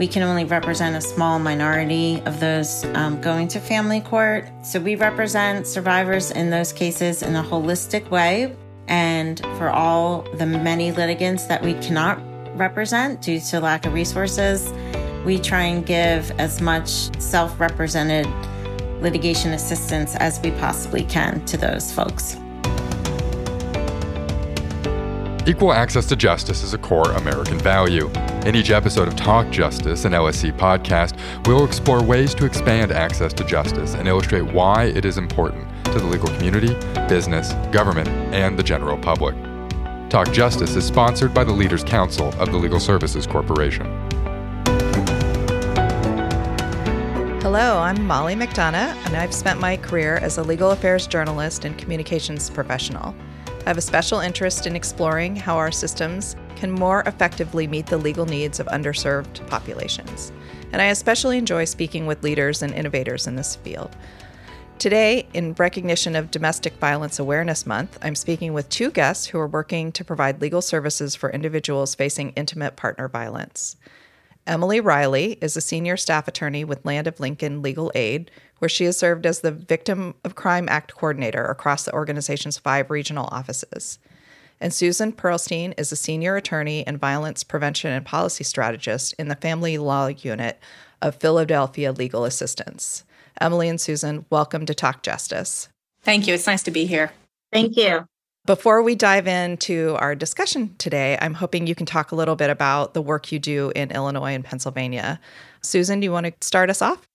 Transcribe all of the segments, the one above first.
we can only represent a small minority of those um, going to family court. So we represent survivors in those cases in a holistic way. And for all the many litigants that we cannot represent due to lack of resources, we try and give as much self represented litigation assistance as we possibly can to those folks. Equal access to justice is a core American value. In each episode of Talk Justice, an LSC podcast, we'll explore ways to expand access to justice and illustrate why it is important to the legal community, business, government, and the general public. Talk Justice is sponsored by the Leaders Council of the Legal Services Corporation. Hello, I'm Molly McDonough, and I've spent my career as a legal affairs journalist and communications professional. I have a special interest in exploring how our systems can more effectively meet the legal needs of underserved populations. And I especially enjoy speaking with leaders and innovators in this field. Today, in recognition of Domestic Violence Awareness Month, I'm speaking with two guests who are working to provide legal services for individuals facing intimate partner violence. Emily Riley is a senior staff attorney with Land of Lincoln Legal Aid, where she has served as the Victim of Crime Act coordinator across the organization's five regional offices. And Susan Perlstein is a senior attorney and violence prevention and policy strategist in the Family Law Unit of Philadelphia Legal Assistance. Emily and Susan, welcome to Talk Justice. Thank you. It's nice to be here. Thank you. Before we dive into our discussion today, I'm hoping you can talk a little bit about the work you do in Illinois and Pennsylvania. Susan, do you want to start us off?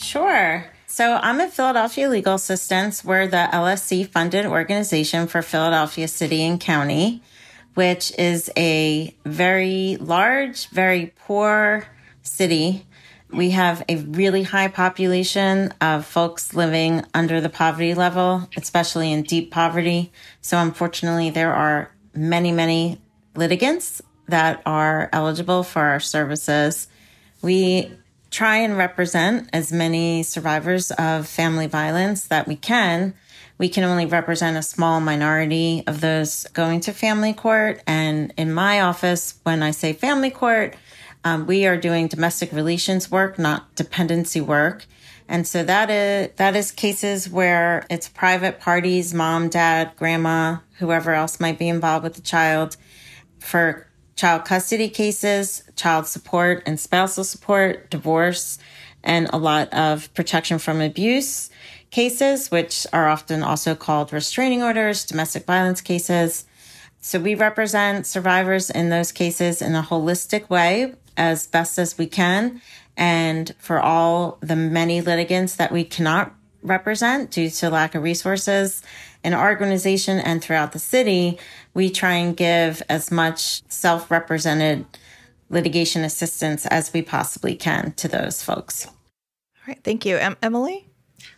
Sure. So I'm at Philadelphia Legal Assistance. We're the LSC funded organization for Philadelphia City and County, which is a very large, very poor city. We have a really high population of folks living under the poverty level, especially in deep poverty. So unfortunately, there are many, many litigants that are eligible for our services. We try and represent as many survivors of family violence that we can. We can only represent a small minority of those going to family court. And in my office, when I say family court, um, we are doing domestic relations work, not dependency work. And so that is, that is cases where it's private parties, mom, dad, grandma, whoever else might be involved with the child for child custody cases, child support and spousal support, divorce, and a lot of protection from abuse cases, which are often also called restraining orders, domestic violence cases. So we represent survivors in those cases in a holistic way as best as we can. And for all the many litigants that we cannot represent due to lack of resources in our organization and throughout the city, we try and give as much self represented litigation assistance as we possibly can to those folks. All right. Thank you. Em- Emily?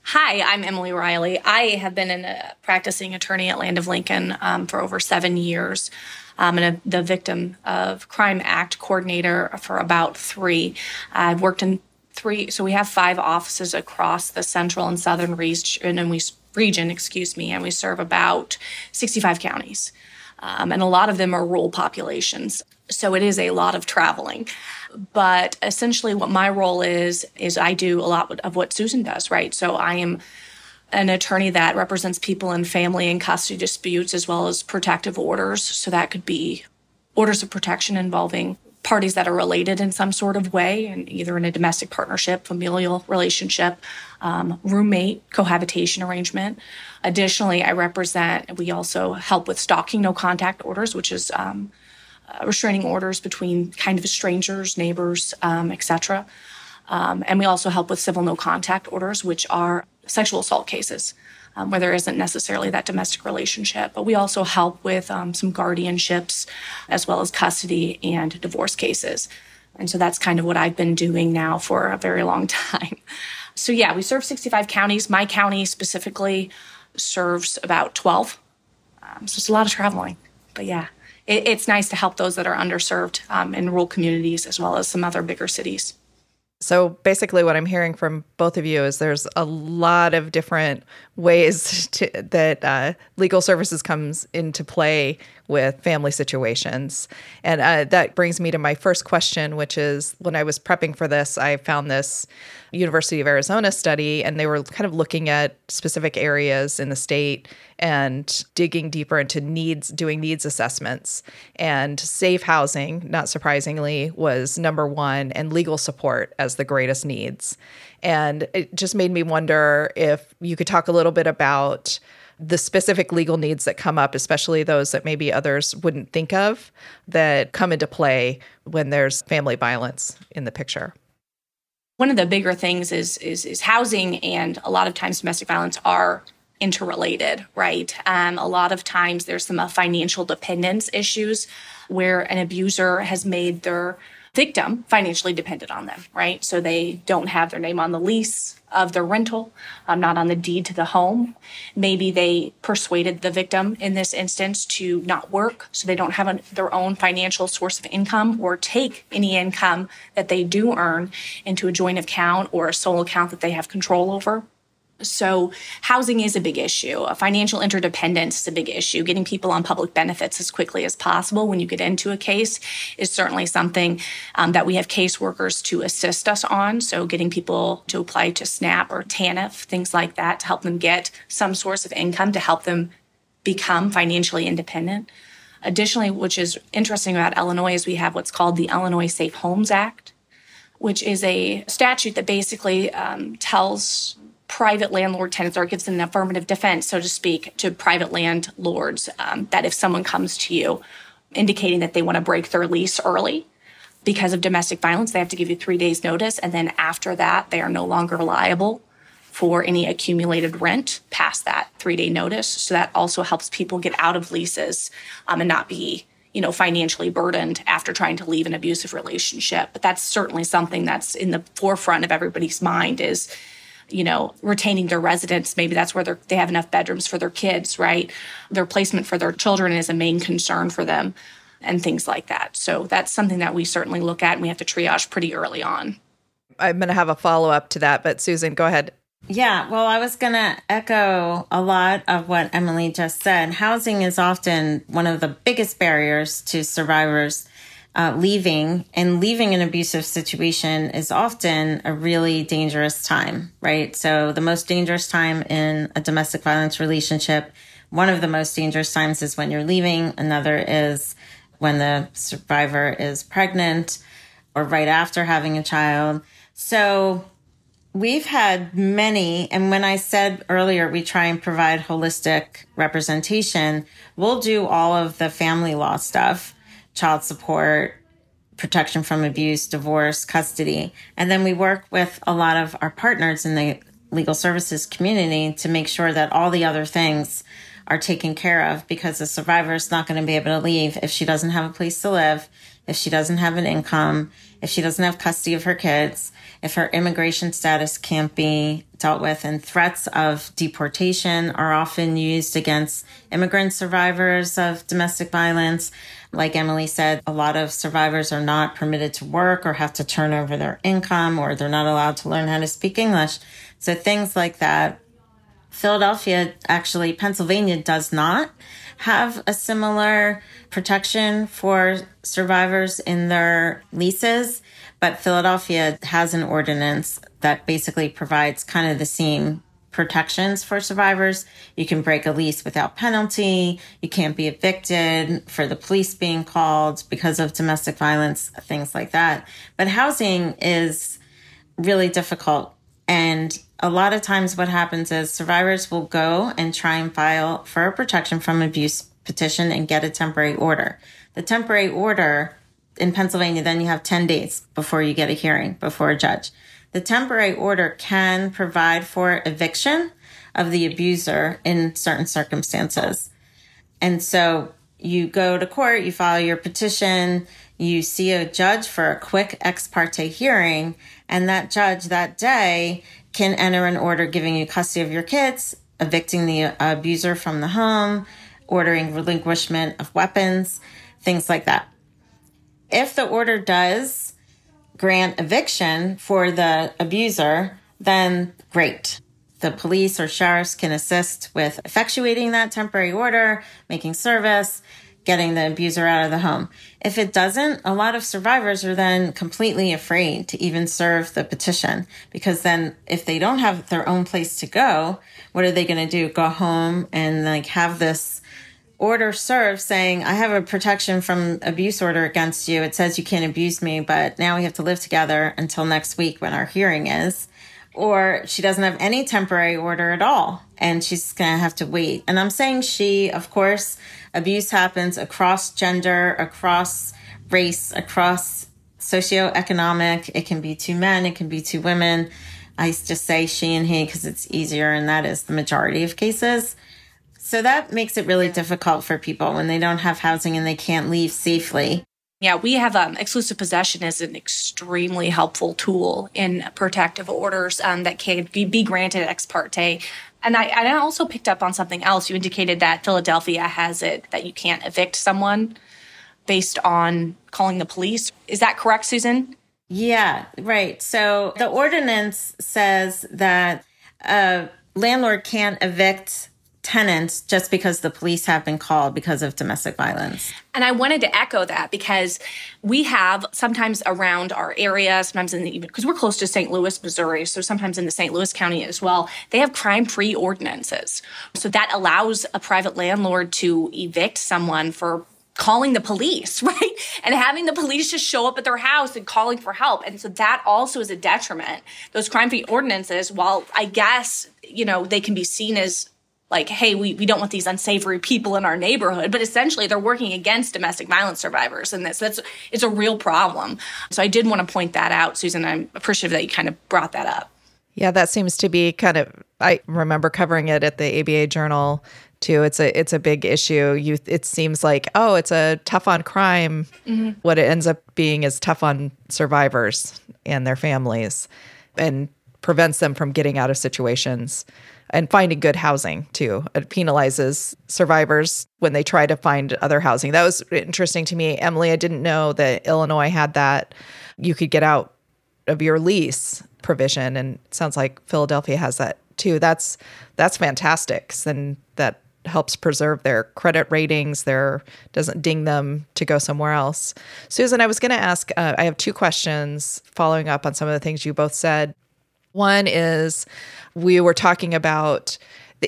Hi, I'm Emily Riley. I have been a practicing attorney at Land of Lincoln um, for over seven years. I'm a, the Victim of Crime Act coordinator for about three. I've worked in three, so we have five offices across the central and southern region, and we region, excuse me, and we serve about 65 counties. Um, and a lot of them are rural populations. So it is a lot of traveling. But essentially, what my role is, is I do a lot of what Susan does, right? So I am an attorney that represents people in family and custody disputes as well as protective orders. So that could be orders of protection involving parties that are related in some sort of way, and either in a domestic partnership, familial relationship, um, roommate cohabitation arrangement. Additionally, I represent. We also help with stalking no contact orders, which is um, uh, restraining orders between kind of strangers, neighbors, um, etc. Um, and we also help with civil no contact orders, which are sexual assault cases um, where there isn't necessarily that domestic relationship. But we also help with um, some guardianships as well as custody and divorce cases. And so that's kind of what I've been doing now for a very long time. So, yeah, we serve 65 counties. My county specifically serves about 12. Um, so it's a lot of traveling. But yeah, it, it's nice to help those that are underserved um, in rural communities as well as some other bigger cities. So basically, what I'm hearing from both of you is there's a lot of different ways to, that uh, legal services comes into play with family situations, and uh, that brings me to my first question, which is when I was prepping for this, I found this University of Arizona study, and they were kind of looking at specific areas in the state and digging deeper into needs, doing needs assessments. And safe housing, not surprisingly, was number one, and legal support as the greatest needs. And it just made me wonder if you could talk a little bit about the specific legal needs that come up, especially those that maybe others wouldn't think of, that come into play when there's family violence in the picture. One of the bigger things is is, is housing, and a lot of times domestic violence are interrelated, right? Um, a lot of times there's some uh, financial dependence issues where an abuser has made their victim financially dependent on them, right? So they don't have their name on the lease of their rental, um, not on the deed to the home. Maybe they persuaded the victim in this instance to not work, so they don't have a, their own financial source of income or take any income that they do earn into a joint account or a sole account that they have control over. So, housing is a big issue. Financial interdependence is a big issue. Getting people on public benefits as quickly as possible when you get into a case is certainly something um, that we have caseworkers to assist us on. So, getting people to apply to SNAP or TANF, things like that, to help them get some source of income to help them become financially independent. Additionally, which is interesting about Illinois, is we have what's called the Illinois Safe Homes Act, which is a statute that basically um, tells private landlord tenants or gives an affirmative defense, so to speak, to private landlords um, that if someone comes to you indicating that they want to break their lease early because of domestic violence, they have to give you three days' notice. And then after that, they are no longer liable for any accumulated rent past that three day notice. So that also helps people get out of leases um, and not be you know financially burdened after trying to leave an abusive relationship but that's certainly something that's in the forefront of everybody's mind is you know, retaining their residence. Maybe that's where they have enough bedrooms for their kids, right? Their placement for their children is a main concern for them and things like that. So that's something that we certainly look at and we have to triage pretty early on. I'm going to have a follow up to that, but Susan, go ahead. Yeah, well, I was going to echo a lot of what Emily just said. Housing is often one of the biggest barriers to survivors uh, leaving and leaving an abusive situation is often a really dangerous time, right? So the most dangerous time in a domestic violence relationship, one of the most dangerous times is when you're leaving. Another is when the survivor is pregnant or right after having a child. So we've had many, and when I said earlier, we try and provide holistic representation, we'll do all of the family law stuff child support, protection from abuse, divorce, custody. And then we work with a lot of our partners in the legal services community to make sure that all the other things are taken care of because the survivor is not going to be able to leave if she doesn't have a place to live, if she doesn't have an income, if she doesn't have custody of her kids, if her immigration status can't be dealt with. And threats of deportation are often used against immigrant survivors of domestic violence. Like Emily said, a lot of survivors are not permitted to work or have to turn over their income or they're not allowed to learn how to speak English. So things like that. Philadelphia, actually, Pennsylvania does not have a similar protection for survivors in their leases, but Philadelphia has an ordinance that basically provides kind of the same protections for survivors. You can break a lease without penalty. You can't be evicted for the police being called because of domestic violence, things like that. But housing is really difficult. And a lot of times what happens is survivors will go and try and file for a protection from abuse petition and get a temporary order. The temporary order in Pennsylvania, then you have 10 days before you get a hearing before a judge. The temporary order can provide for eviction of the abuser in certain circumstances. And so you go to court, you file your petition, you see a judge for a quick ex parte hearing, and that judge that day can enter an order giving you custody of your kids, evicting the abuser from the home, ordering relinquishment of weapons, things like that. If the order does grant eviction for the abuser, then great. The police or sheriffs can assist with effectuating that temporary order, making service, getting the abuser out of the home. If it doesn't, a lot of survivors are then completely afraid to even serve the petition because then if they don't have their own place to go, what are they going to do? Go home and like have this order served saying, I have a protection from abuse order against you. It says you can't abuse me, but now we have to live together until next week when our hearing is or she doesn't have any temporary order at all and she's going to have to wait. And I'm saying she, of course, abuse happens across gender, across race, across socioeconomic. It can be two men, it can be two women. I just say she and he because it's easier, and that is the majority of cases. So that makes it really difficult for people when they don't have housing and they can't leave safely. Yeah, we have um, exclusive possession as an extremely helpful tool in protective orders um, that can be granted ex parte. And I, and I also picked up on something else. You indicated that Philadelphia has it that you can't evict someone based on calling the police. Is that correct, Susan? Yeah, right. So the ordinance says that a landlord can't evict tenants just because the police have been called because of domestic violence. And I wanted to echo that because we have sometimes around our area, sometimes in the even because we're close to St. Louis, Missouri, so sometimes in the St. Louis County as well, they have crime-free ordinances. So that allows a private landlord to evict someone for calling the police, right? And having the police just show up at their house and calling for help. And so that also is a detriment. Those crime free ordinances, while I guess, you know, they can be seen as like, hey, we, we don't want these unsavory people in our neighborhood, but essentially they're working against domestic violence survivors. And this that's it's a real problem. So I did want to point that out, Susan. I'm appreciative that you kind of brought that up. Yeah, that seems to be kind of I remember covering it at the ABA journal too. It's a it's a big issue. You it seems like, oh, it's a tough on crime. Mm-hmm. What it ends up being is tough on survivors and their families and prevents them from getting out of situations and finding good housing too. It penalizes survivors when they try to find other housing. That was interesting to me. Emily, I didn't know that Illinois had that. You could get out of your lease provision and sounds like Philadelphia has that too. That's that's fantastic. And that helps preserve their credit ratings their doesn't ding them to go somewhere else susan i was going to ask uh, i have two questions following up on some of the things you both said one is we were talking about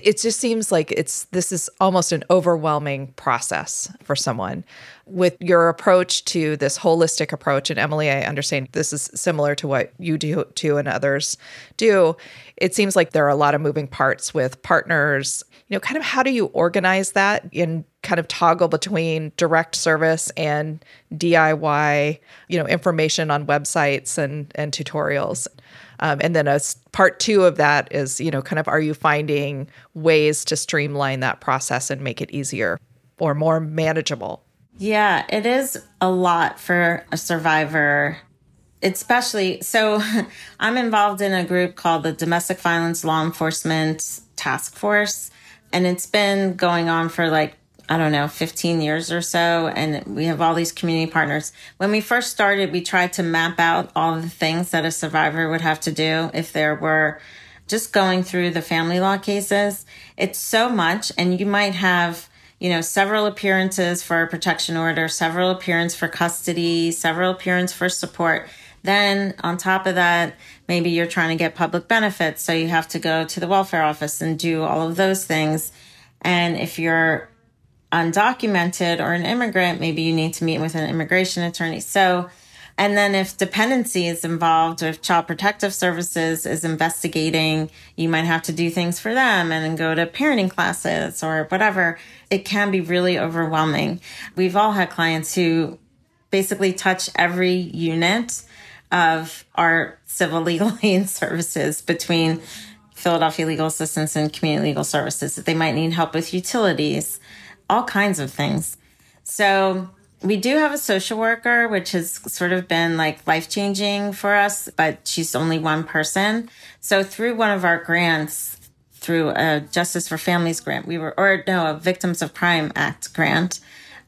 it just seems like it's this is almost an overwhelming process for someone. With your approach to this holistic approach and emily i understand this is similar to what you do too and others do it seems like there are a lot of moving parts with partners. You know kind of how do you organize that and kind of toggle between direct service and diy you know information on websites and and tutorials um, and then a part two of that is, you know, kind of are you finding ways to streamline that process and make it easier or more manageable? Yeah, it is a lot for a survivor especially so i'm involved in a group called the domestic violence law enforcement task force and it's been going on for like I don't know, 15 years or so. And we have all these community partners. When we first started, we tried to map out all the things that a survivor would have to do if there were just going through the family law cases. It's so much. And you might have, you know, several appearances for a protection order, several appearances for custody, several appearances for support. Then on top of that, maybe you're trying to get public benefits. So you have to go to the welfare office and do all of those things. And if you're undocumented or an immigrant, maybe you need to meet with an immigration attorney. So, and then if dependency is involved or if Child Protective Services is investigating, you might have to do things for them and go to parenting classes or whatever. It can be really overwhelming. We've all had clients who basically touch every unit of our civil legal aid services between Philadelphia Legal Assistance and Community Legal Services. That they might need help with utilities all kinds of things. So we do have a social worker, which has sort of been like life changing for us, but she's only one person. So through one of our grants, through a Justice for Families grant, we were, or no, a Victims of Crime Act grant,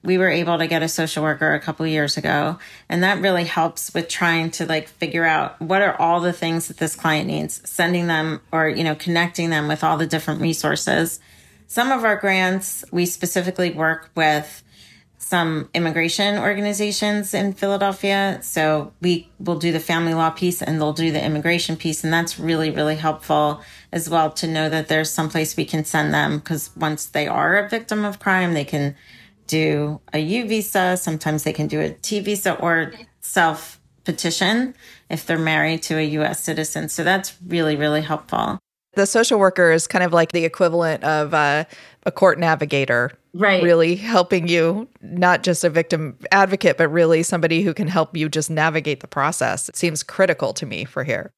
we were able to get a social worker a couple years ago and that really helps with trying to like figure out what are all the things that this client needs sending them or you know connecting them with all the different resources some of our grants we specifically work with some immigration organizations in Philadelphia. So we will do the family law piece and they'll do the immigration piece. And that's really, really helpful as well to know that there's some place we can send them because once they are a victim of crime, they can do a U visa. Sometimes they can do a T visa or self petition if they're married to a US citizen. So that's really, really helpful. The social worker is kind of like the equivalent of uh, a court navigator. Right. Really helping you, not just a victim advocate, but really somebody who can help you just navigate the process. It seems critical to me for here.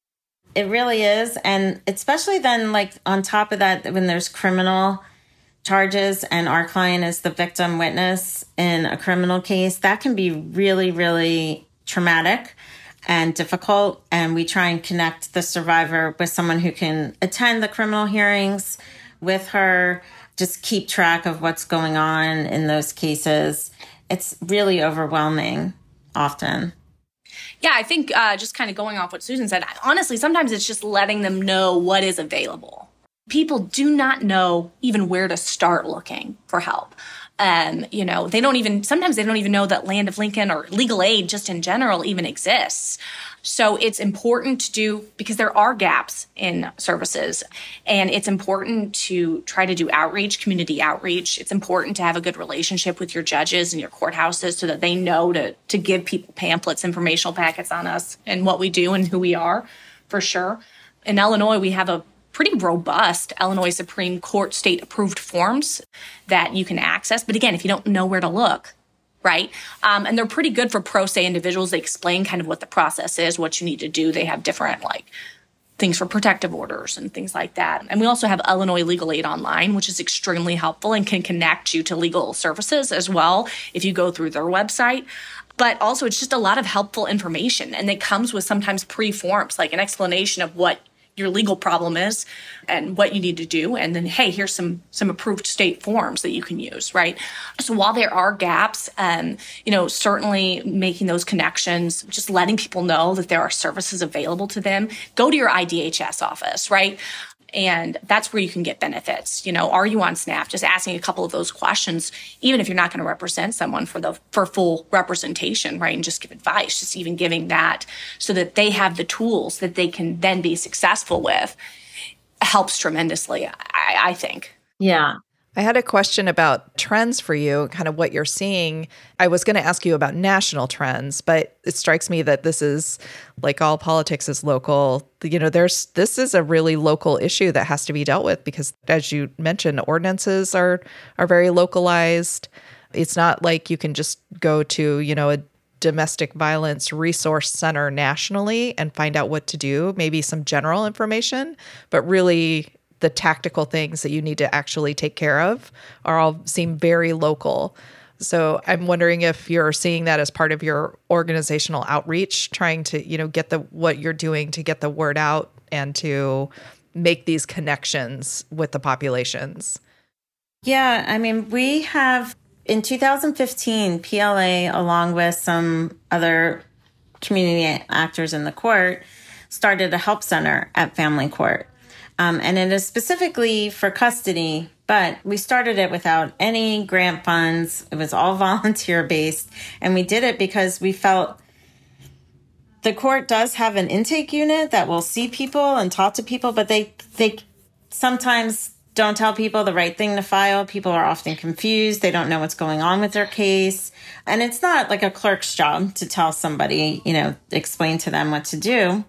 It really is. And especially then, like on top of that, when there's criminal charges and our client is the victim witness in a criminal case, that can be really, really traumatic and difficult. And we try and connect the survivor with someone who can attend the criminal hearings with her, just keep track of what's going on in those cases. It's really overwhelming often. Yeah, I think uh, just kind of going off what Susan said, honestly, sometimes it's just letting them know what is available. People do not know even where to start looking for help. Um, you know, they don't even, sometimes they don't even know that Land of Lincoln or legal aid just in general even exists. So it's important to do because there are gaps in services and it's important to try to do outreach, community outreach. It's important to have a good relationship with your judges and your courthouses so that they know to, to give people pamphlets, informational packets on us and what we do and who we are for sure. In Illinois, we have a pretty robust Illinois Supreme Court state approved forms that you can access. But again, if you don't know where to look, right? Um, and they're pretty good for pro se individuals. They explain kind of what the process is, what you need to do. They have different like things for protective orders and things like that. And we also have Illinois Legal Aid Online, which is extremely helpful and can connect you to legal services as well if you go through their website. But also, it's just a lot of helpful information, and it comes with sometimes pre forms, like an explanation of what your legal problem is and what you need to do. And then hey here's some some approved state forms that you can use right? So while there are gaps um, you know certainly making those connections just letting people know that there are services available to them go to your idhs office right and that's where you can get benefits. You know are you on SNAP? Just asking a couple of those questions even if you're not going to represent someone for the for full representation right? And just give advice just even giving that so that they have the tools that they can then be successful with helps tremendously i, I think. Yeah I had a question about trends for you, kind of what you're seeing. I was going to ask you about national trends, but it strikes me that this is like all politics is local. You know, there's this is a really local issue that has to be dealt with because as you mentioned, ordinances are are very localized. It's not like you can just go to, you know, a domestic violence resource center nationally and find out what to do, maybe some general information, but really the tactical things that you need to actually take care of are all seem very local. So I'm wondering if you're seeing that as part of your organizational outreach, trying to, you know, get the what you're doing to get the word out and to make these connections with the populations. Yeah, I mean, we have in 2015, PLA, along with some other community actors in the court, started a help center at Family Court. Um, and it is specifically for custody, but we started it without any grant funds. It was all volunteer based. And we did it because we felt the court does have an intake unit that will see people and talk to people, but they, they sometimes don't tell people the right thing to file. People are often confused. They don't know what's going on with their case. And it's not like a clerk's job to tell somebody, you know, explain to them what to do.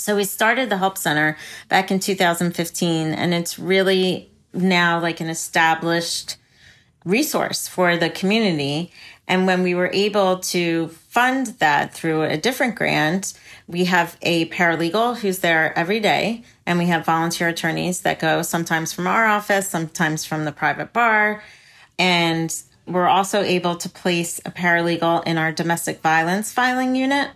So we started the Help Center back in 2015, and it's really now like an established resource for the community. And when we were able to fund that through a different grant, we have a paralegal who's there every day, and we have volunteer attorneys that go sometimes from our office, sometimes from the private bar. And we're also able to place a paralegal in our domestic violence filing unit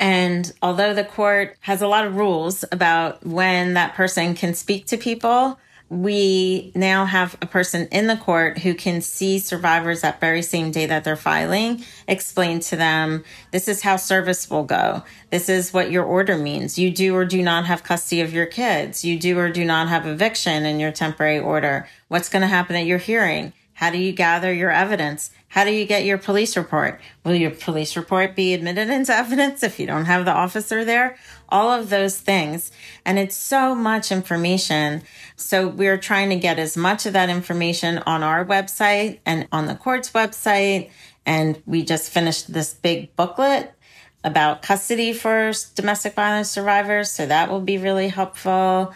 and although the court has a lot of rules about when that person can speak to people, we now have a person in the court who can see survivors that very same day that they're filing, explain to them, this is how service will go. This is what your order means. You do or do not have custody of your kids. You do or do not have eviction in your temporary order. What's going to happen at your hearing? How do you gather your evidence? How do you get your police report? Will your police report be admitted into evidence if you don't have the officer there? All of those things. And it's so much information. So we're trying to get as much of that information on our website and on the court's website. And we just finished this big booklet about custody for domestic violence survivors. So that will be really helpful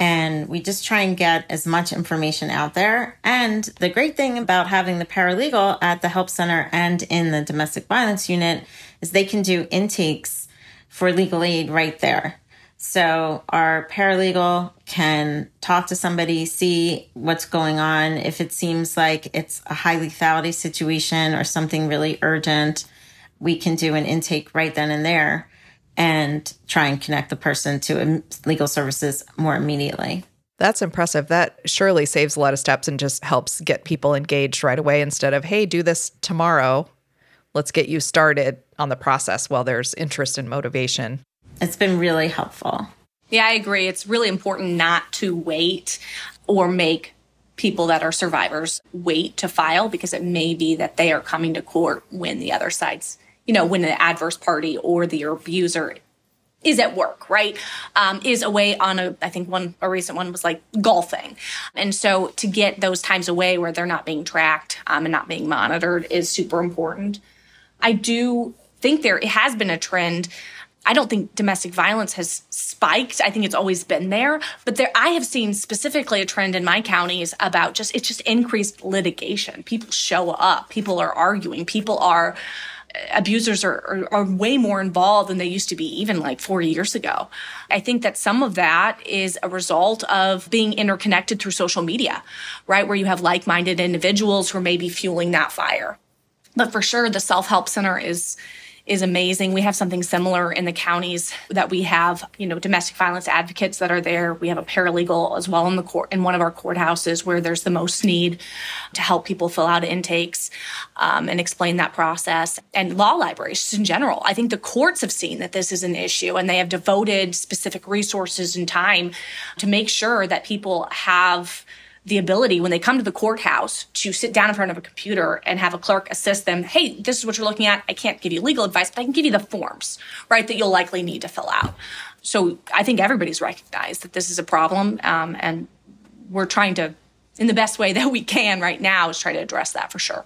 and we just try and get as much information out there. And the great thing about having the paralegal at the help center and in the domestic violence unit is they can do intakes for legal aid right there. So our paralegal can talk to somebody, see what's going on. If it seems like it's a high lethality situation or something really urgent, we can do an intake right then and there and try and connect the person to legal services more immediately. That's impressive. That surely saves a lot of steps and just helps get people engaged right away instead of, hey, do this tomorrow. Let's get you started on the process while there's interest and motivation. It's been really helpful. Yeah, I agree. It's really important not to wait or make people that are survivors wait to file because it may be that they are coming to court when the other side's you know, when the adverse party or the abuser is at work, right? Um, is away on a, I think one, a recent one was like golfing. And so to get those times away where they're not being tracked um, and not being monitored is super important. I do think there it has been a trend. I don't think domestic violence has spiked. I think it's always been there, but there I have seen specifically a trend in my counties about just it's just increased litigation. People show up, people are arguing, people are abusers are, are, are, way more involved than they used to be even like four years ago. I think that some of that is a result of being interconnected through social media, right? Where you have like minded individuals who are maybe fueling that fire. But for sure, the self help center is is amazing. We have something similar in the counties that we have, you know, domestic violence advocates that are there. We have a paralegal as well in the court in one of our courthouses where there's the most need to help people fill out intakes um, and explain that process. And law libraries in general. I think the courts have seen that this is an issue and they have devoted specific resources and time to make sure that people have the ability when they come to the courthouse to sit down in front of a computer and have a clerk assist them hey this is what you're looking at i can't give you legal advice but i can give you the forms right that you'll likely need to fill out so i think everybody's recognized that this is a problem um, and we're trying to in the best way that we can right now is try to address that for sure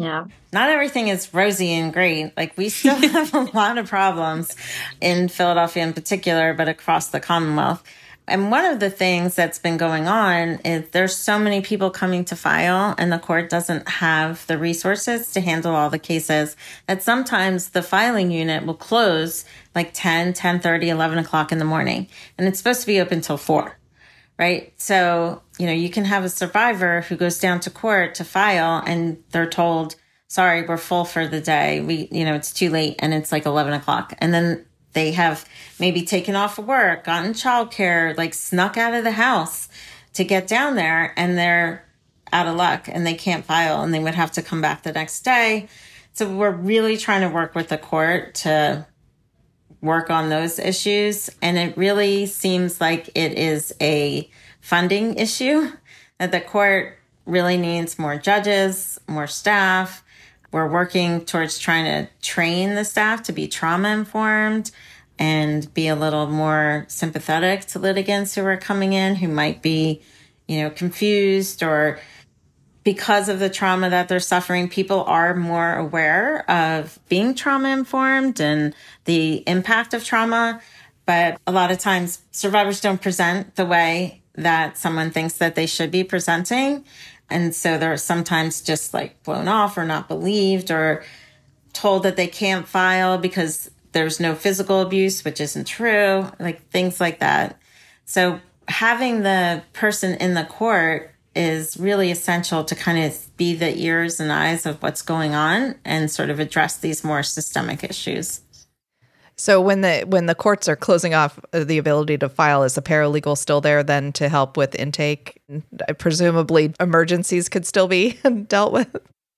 yeah. Not everything is rosy and great. Like we still have a lot of problems in Philadelphia in particular, but across the Commonwealth. And one of the things that's been going on is there's so many people coming to file and the court doesn't have the resources to handle all the cases that sometimes the filing unit will close like 10, 10 30, 11 o'clock in the morning. And it's supposed to be open till four, right? So, you know, you can have a survivor who goes down to court to file and they're told, sorry, we're full for the day. We, you know, it's too late and it's like 11 o'clock. And then they have maybe taken off of work, gotten childcare, like snuck out of the house to get down there and they're out of luck and they can't file and they would have to come back the next day. So we're really trying to work with the court to work on those issues. And it really seems like it is a funding issue that the court really needs more judges, more staff, we're working towards trying to train the staff to be trauma informed and be a little more sympathetic to litigants who are coming in who might be, you know, confused or because of the trauma that they're suffering, people are more aware of being trauma informed and the impact of trauma. But a lot of times survivors don't present the way that someone thinks that they should be presenting. And so they're sometimes just like blown off or not believed or told that they can't file because there's no physical abuse, which isn't true, like things like that. So having the person in the court is really essential to kind of be the ears and eyes of what's going on and sort of address these more systemic issues. So when the when the courts are closing off the ability to file, is the paralegal still there then to help with intake? Presumably, emergencies could still be dealt with.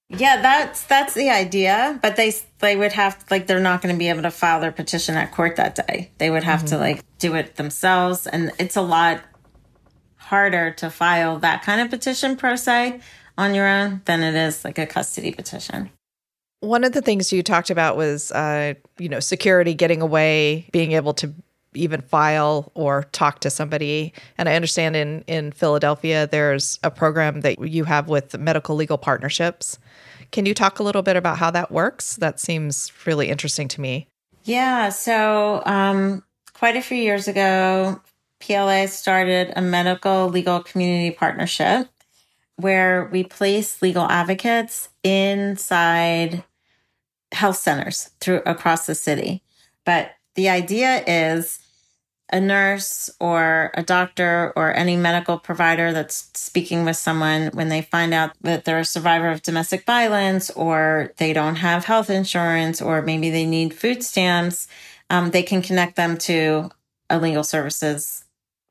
Yeah, that's that's the idea, but they they would have like they're not going to be able to file their petition at court that day. They would have mm-hmm. to like do it themselves, and it's a lot harder to file that kind of petition pro se on your own than it is like a custody petition. One of the things you talked about was, uh, you know, security, getting away, being able to even file or talk to somebody. And I understand in in Philadelphia, there's a program that you have with medical legal partnerships. Can you talk a little bit about how that works? That seems really interesting to me. Yeah. So, um, quite a few years ago, PLA started a medical legal community partnership where we place legal advocates inside health centers through across the city. But the idea is a nurse or a doctor or any medical provider that's speaking with someone when they find out that they're a survivor of domestic violence or they don't have health insurance or maybe they need food stamps, um, they can connect them to a legal services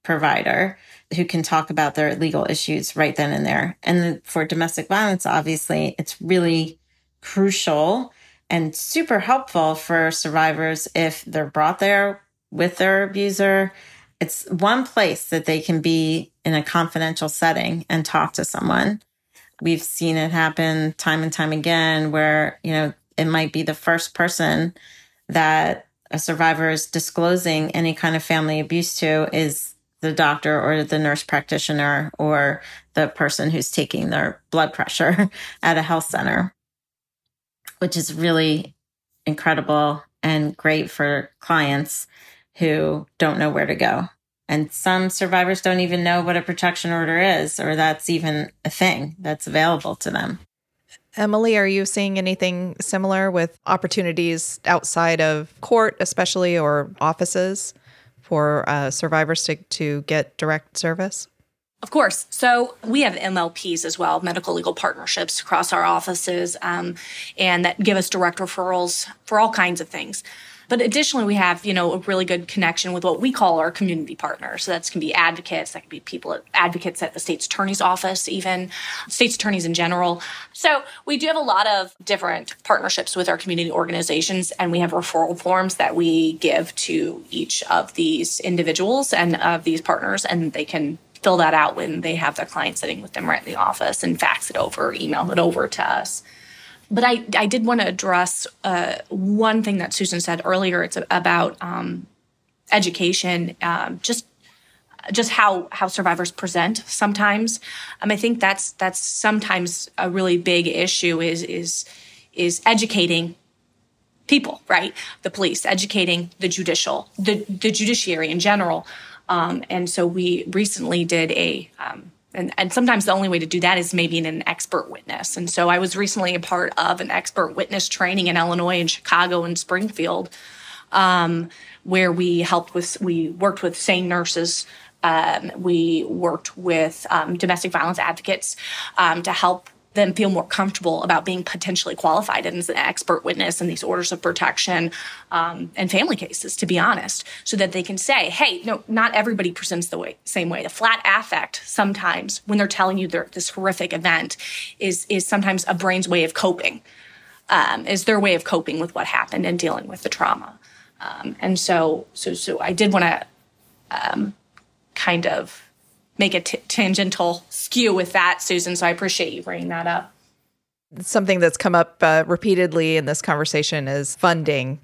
provider who can talk about their legal issues right then and there. And for domestic violence, obviously, it's really crucial and super helpful for survivors if they're brought there with their abuser. It's one place that they can be in a confidential setting and talk to someone. We've seen it happen time and time again where, you know, it might be the first person that a survivor is disclosing any kind of family abuse to is the doctor or the nurse practitioner or the person who's taking their blood pressure at a health center, which is really incredible and great for clients who don't know where to go. And some survivors don't even know what a protection order is, or that's even a thing that's available to them. Emily, are you seeing anything similar with opportunities outside of court, especially or offices for uh, survivors to, to get direct service? Of course. So we have MLPs as well, medical legal partnerships across our offices, um, and that give us direct referrals for all kinds of things. But additionally, we have, you know, a really good connection with what we call our community partners. So that can be advocates, that can be people, advocates at the state's attorney's office, even state's attorneys in general. So we do have a lot of different partnerships with our community organizations, and we have referral forms that we give to each of these individuals and of these partners, and they can fill that out when they have their client sitting with them right in the office and fax it over, email it over to us. But I, I did want to address uh, one thing that Susan said earlier. It's about um, education, um, just just how how survivors present sometimes. Um, I think that's that's sometimes a really big issue is is is educating people, right? The police, educating the judicial, the the judiciary in general. Um, and so we recently did a um, and, and sometimes the only way to do that is maybe in an expert witness. And so I was recently a part of an expert witness training in Illinois and Chicago and Springfield, um, where we helped with, we worked with SANE nurses. Um, we worked with um, domestic violence advocates um, to help them feel more comfortable about being potentially qualified as an expert witness in these orders of protection um, and family cases, to be honest, so that they can say, hey, no, not everybody presents the way, same way. The flat affect sometimes when they're telling you this horrific event is, is sometimes a brain's way of coping, um, is their way of coping with what happened and dealing with the trauma. Um, and so, so, so I did want to um, kind of make a t- tangential skew with that, Susan. So I appreciate you bringing that up. Something that's come up uh, repeatedly in this conversation is funding.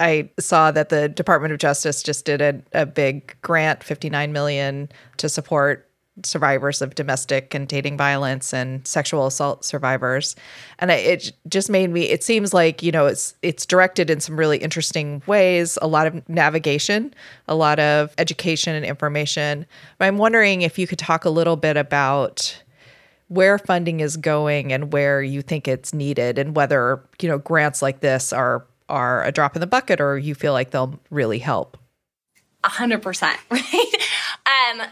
I saw that the Department of Justice just did a, a big grant, 59 million, to support survivors of domestic and dating violence and sexual assault survivors. And it just made me it seems like you know it's it's directed in some really interesting ways a lot of navigation a lot of education and information. But i'm wondering if you could talk a little bit about where funding is going and where you think it's needed and whether you know grants like this are are a drop in the bucket or you feel like they'll really help. A hundred percent right? Um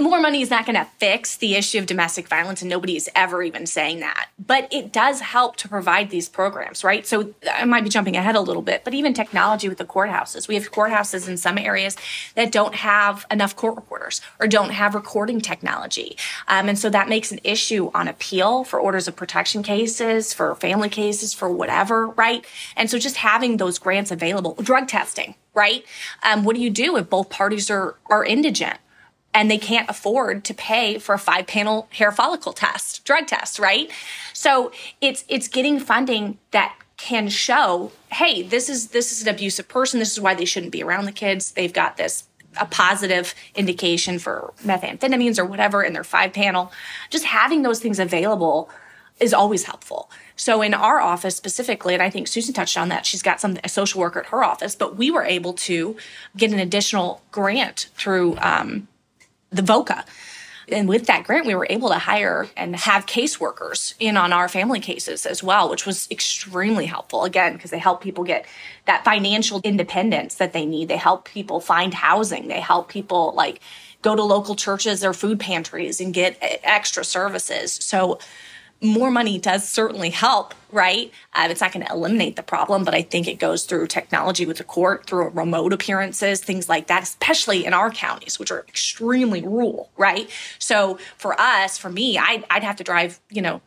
more money is not going to fix the issue of domestic violence, and nobody is ever even saying that. But it does help to provide these programs, right? So I might be jumping ahead a little bit, but even technology with the courthouses. We have courthouses in some areas that don't have enough court reporters or don't have recording technology. Um, and so that makes an issue on appeal for orders of protection cases, for family cases, for whatever, right? And so just having those grants available, drug testing, right? Um, what do you do if both parties are, are indigent? And they can't afford to pay for a five panel hair follicle test, drug test, right? So it's it's getting funding that can show, hey, this is this is an abusive person. This is why they shouldn't be around the kids. They've got this a positive indication for methamphetamines or whatever in their five panel. Just having those things available is always helpful. So in our office specifically, and I think Susan touched on that, she's got some a social worker at her office, but we were able to get an additional grant through um, the VOCA. And with that grant, we were able to hire and have caseworkers in on our family cases as well, which was extremely helpful. Again, because they help people get that financial independence that they need. They help people find housing. They help people like go to local churches or food pantries and get extra services. So more money does certainly help, right? Uh, it's not going to eliminate the problem, but I think it goes through technology with the court, through remote appearances, things like that, especially in our counties, which are extremely rural, right? So for us, for me, I'd, I'd have to drive, you know,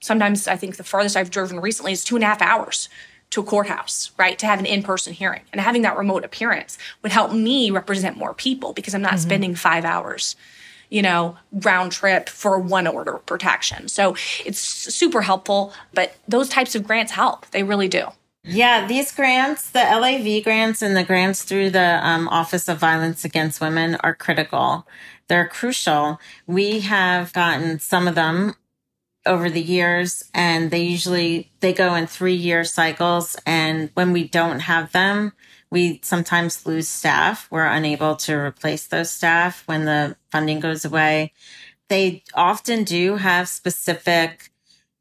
sometimes I think the farthest I've driven recently is two and a half hours to a courthouse, right? To have an in person hearing. And having that remote appearance would help me represent more people because I'm not mm-hmm. spending five hours you know, round trip for one order protection. So it's super helpful, but those types of grants help. They really do. Yeah, these grants, the LAV grants and the grants through the um, Office of Violence Against Women are critical. They're crucial. We have gotten some of them over the years and they usually they go in 3 year cycles and when we don't have them we sometimes lose staff. We're unable to replace those staff when the funding goes away. They often do have specific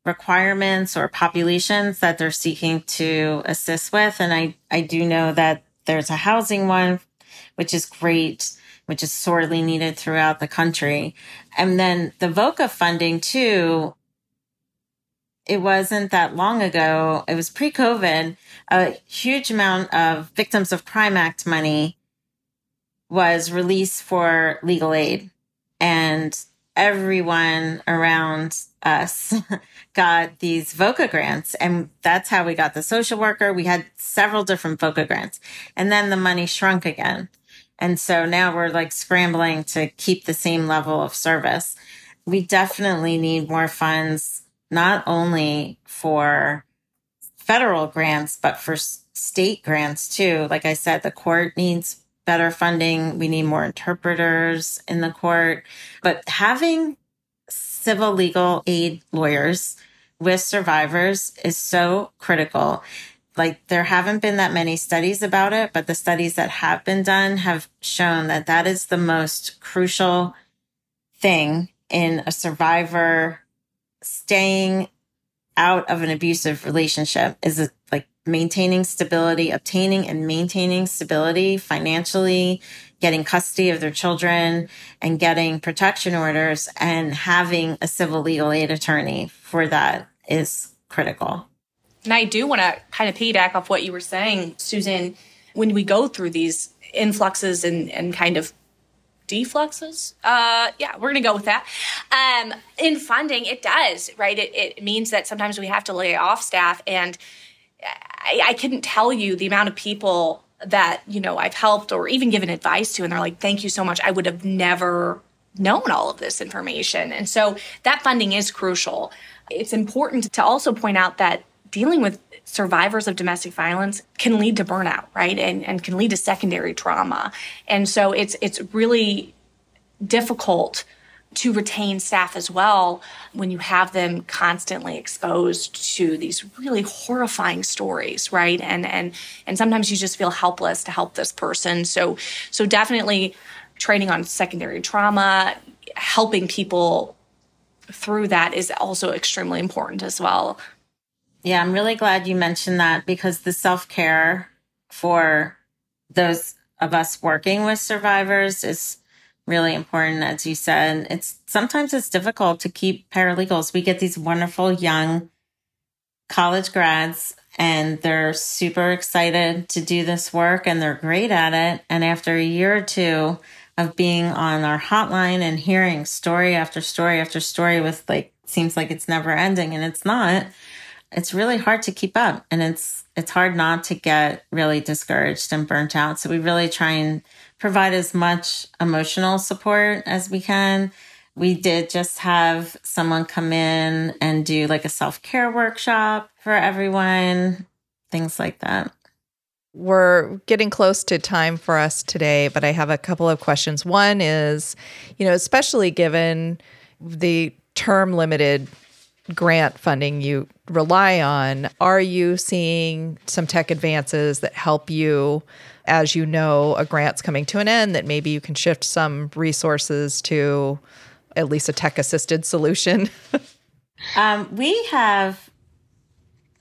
requirements or populations that they're seeking to assist with. And I, I do know that there's a housing one, which is great, which is sorely needed throughout the country. And then the VOCA funding too it wasn't that long ago, it was pre COVID, a huge amount of Victims of Crime Act money was released for legal aid. And everyone around us got these VOCA grants. And that's how we got the social worker. We had several different VOCA grants. And then the money shrunk again. And so now we're like scrambling to keep the same level of service. We definitely need more funds not only for federal grants, but for state grants too. Like I said, the court needs better funding. We need more interpreters in the court, but having civil legal aid lawyers with survivors is so critical. Like there haven't been that many studies about it, but the studies that have been done have shown that that is the most crucial thing in a survivor staying out of an abusive relationship is a, like maintaining stability, obtaining and maintaining stability financially, getting custody of their children and getting protection orders and having a civil legal aid attorney for that is critical. And I do want to kind of piggyback off what you were saying, Susan. When we go through these influxes and, and kind of defluxes. Uh, yeah, we're going to go with that. Um, in funding, it does, right? It, it means that sometimes we have to lay off staff. And I, I couldn't tell you the amount of people that, you know, I've helped or even given advice to. And they're like, thank you so much. I would have never known all of this information. And so that funding is crucial. It's important to also point out that dealing with survivors of domestic violence can lead to burnout, right? And, and can lead to secondary trauma. And so it's, it's really difficult to retain staff as well when you have them constantly exposed to these really horrifying stories right and and and sometimes you just feel helpless to help this person so so definitely training on secondary trauma helping people through that is also extremely important as well yeah, I'm really glad you mentioned that because the self care for those of us working with survivors is really important, as you said. It's sometimes it's difficult to keep paralegals. We get these wonderful young college grads and they're super excited to do this work and they're great at it. And after a year or two of being on our hotline and hearing story after story after story with like, seems like it's never ending and it's not, it's really hard to keep up and it's, it's hard not to get really discouraged and burnt out. So we really try and provide as much emotional support as we can we did just have someone come in and do like a self care workshop for everyone, things like that. We're getting close to time for us today, but I have a couple of questions. One is, you know, especially given the term limited grant funding you rely on, are you seeing some tech advances that help you as you know a grant's coming to an end that maybe you can shift some resources to at least a tech assisted solution? um, we have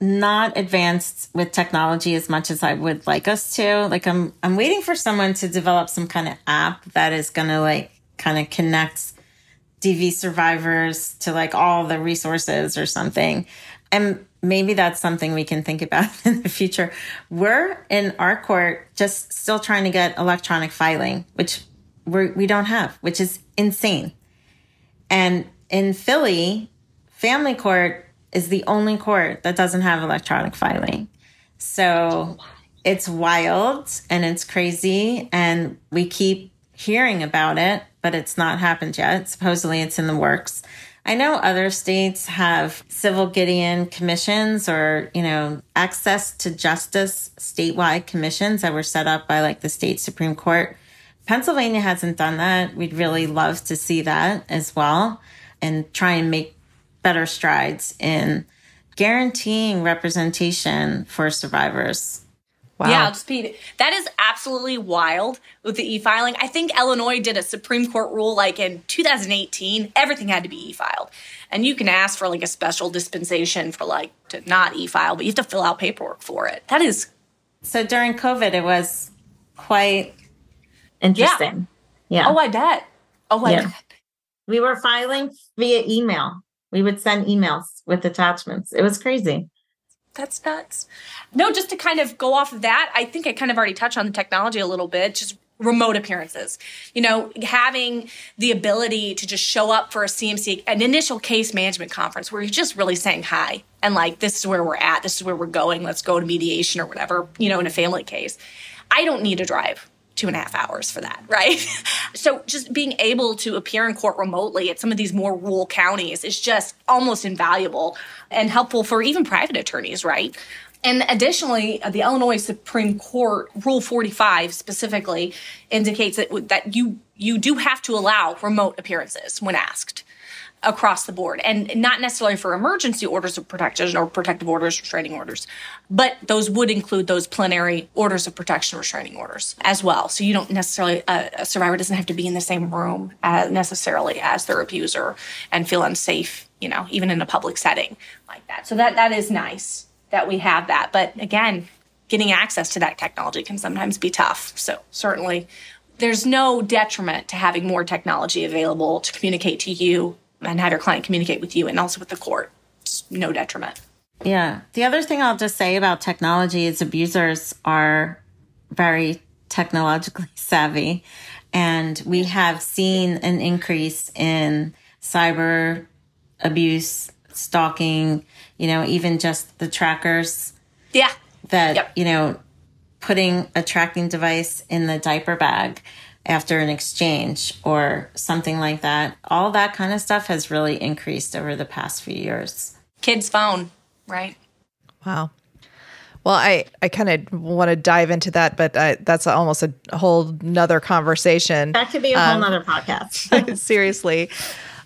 not advanced with technology as much as I would like us to. Like I'm I'm waiting for someone to develop some kind of app that is going to like kind of connect DV survivors to like all the resources or something. And maybe that's something we can think about in the future. We're in our court just still trying to get electronic filing, which we're, we don't have, which is insane. And in Philly, family court is the only court that doesn't have electronic filing. So it's wild and it's crazy. And we keep hearing about it, but it's not happened yet. Supposedly it's in the works. I know other states have civil Gideon commissions or, you know, access to justice statewide commissions that were set up by like the state Supreme Court Pennsylvania hasn't done that. We'd really love to see that as well and try and make better strides in guaranteeing representation for survivors. Wow. Yeah, speed. That is absolutely wild with the e-filing. I think Illinois did a Supreme Court rule like in 2018. Everything had to be e-filed, and you can ask for like a special dispensation for like to not e-file, but you have to fill out paperwork for it. That is. So during COVID, it was quite interesting. Yeah. yeah. Oh, I bet. Oh, I yeah. bet. We were filing via email. We would send emails with attachments. It was crazy. That's nuts. No, just to kind of go off of that, I think I kind of already touched on the technology a little bit. Just remote appearances. You know, having the ability to just show up for a CMC, an initial case management conference where you're just really saying hi and like, this is where we're at, this is where we're going, let's go to mediation or whatever, you know, in a family case. I don't need to drive two and a half hours for that, right? so just being able to appear in court remotely at some of these more rural counties is just almost invaluable and helpful for even private attorneys, right? And additionally, uh, the Illinois Supreme Court Rule 45 specifically indicates that, that you you do have to allow remote appearances when asked across the board and not necessarily for emergency orders of protection or protective orders restraining orders but those would include those plenary orders of protection restraining orders as well. So you don't necessarily uh, a survivor doesn't have to be in the same room as necessarily as their abuser and feel unsafe you know even in a public setting like that. So that that is nice that we have that. But again getting access to that technology can sometimes be tough. So certainly there's no detriment to having more technology available to communicate to you and have your client communicate with you and also with the court. It's no detriment. Yeah. The other thing I'll just say about technology is abusers are very technologically savvy. And we have seen an increase in cyber abuse, stalking, you know, even just the trackers. Yeah. That, yep. you know, putting a tracking device in the diaper bag after an exchange or something like that. All that kind of stuff has really increased over the past few years. Kids' phone, right? Wow. Well, I, I kind of want to dive into that, but I, that's almost a whole nother conversation. That could be a whole um, nother podcast. seriously.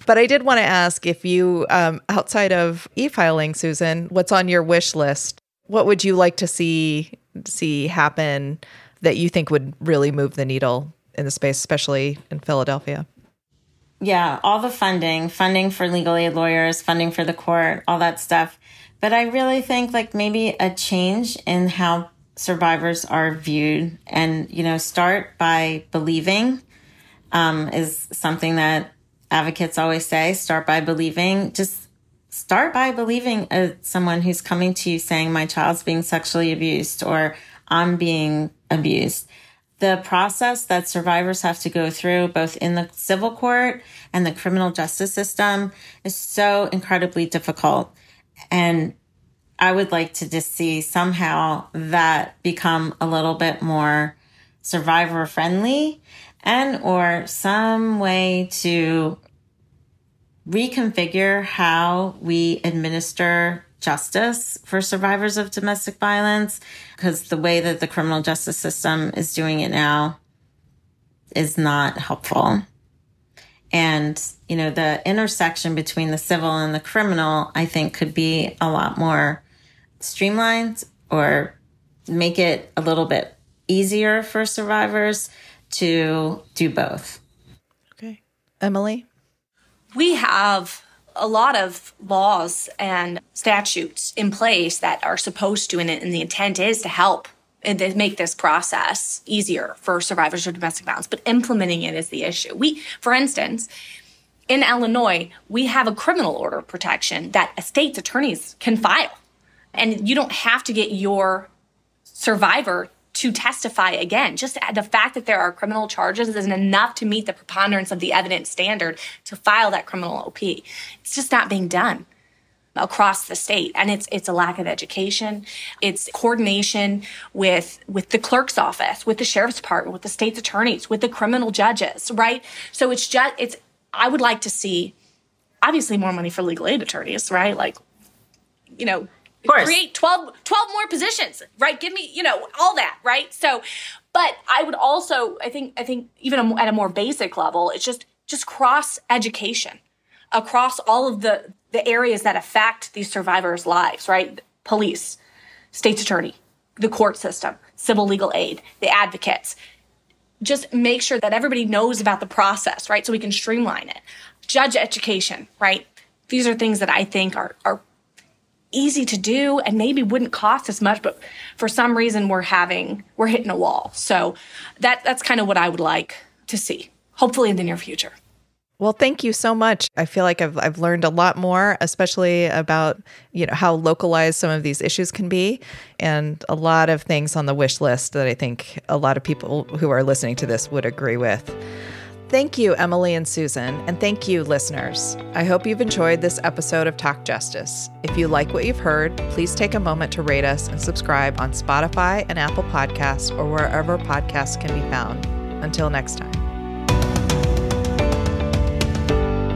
But I did want to ask if you, um, outside of e-filing, Susan, what's on your wish list? What would you like to see see happen that you think would really move the needle in the space, especially in Philadelphia? Yeah, all the funding, funding for legal aid lawyers, funding for the court, all that stuff. But I really think like maybe a change in how survivors are viewed and, you know, start by believing um, is something that advocates always say start by believing. Just start by believing uh, someone who's coming to you saying, My child's being sexually abused or I'm being abused. The process that survivors have to go through, both in the civil court and the criminal justice system, is so incredibly difficult. And I would like to just see somehow that become a little bit more survivor friendly and or some way to reconfigure how we administer justice for survivors of domestic violence because the way that the criminal justice system is doing it now is not helpful. And, you know, the intersection between the civil and the criminal, I think could be a lot more streamlined or make it a little bit easier for survivors to do both. Okay. Emily? We have a lot of laws and statutes in place that are supposed to, and, the intent is to help and to make this process easier for survivors of domestic violence. But implementing it is the issue. We, for instance, in Illinois, we have a criminal order of protection that state's attorneys can file. And you don't have to get your survivor to testify again. Just the fact that there are criminal charges isn't enough to meet the preponderance of the evidence standard to file that criminal OP. It's just not being done across the state and it's it's a lack of education it's coordination with with the clerk's office with the sheriff's department with the state's attorneys with the criminal judges right so it's just it's i would like to see obviously more money for legal aid attorneys right like you know create 12, 12 more positions, right? Give me, you know, all that, right? So, but I would also, I think, I think even at a more basic level, it's just, just cross education across all of the, the areas that affect these survivors' lives, right? Police, state's attorney, the court system, civil legal aid, the advocates. Just make sure that everybody knows about the process, right? So we can streamline it. Judge education, right? These are things that I think are, are easy to do and maybe wouldn't cost as much, but for some reason we're having we're hitting a wall. So that that's kind of what I would like to see, hopefully in the near future. Well, thank you so much. I feel like I've I've learned a lot more, especially about you know how localized some of these issues can be, and a lot of things on the wish list that I think a lot of people who are listening to this would agree with. Thank you, Emily and Susan, and thank you, listeners. I hope you've enjoyed this episode of Talk Justice. If you like what you've heard, please take a moment to rate us and subscribe on Spotify and Apple Podcasts or wherever podcasts can be found. Until next time.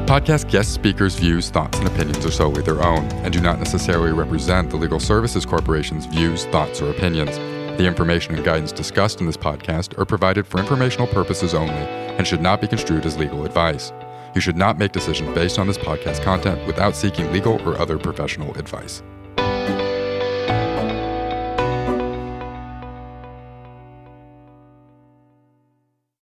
Podcast guest speakers' views, thoughts, and opinions are solely their own and do not necessarily represent the Legal Services Corporation's views, thoughts, or opinions. The information and guidance discussed in this podcast are provided for informational purposes only and should not be construed as legal advice. You should not make decisions based on this podcast content without seeking legal or other professional advice.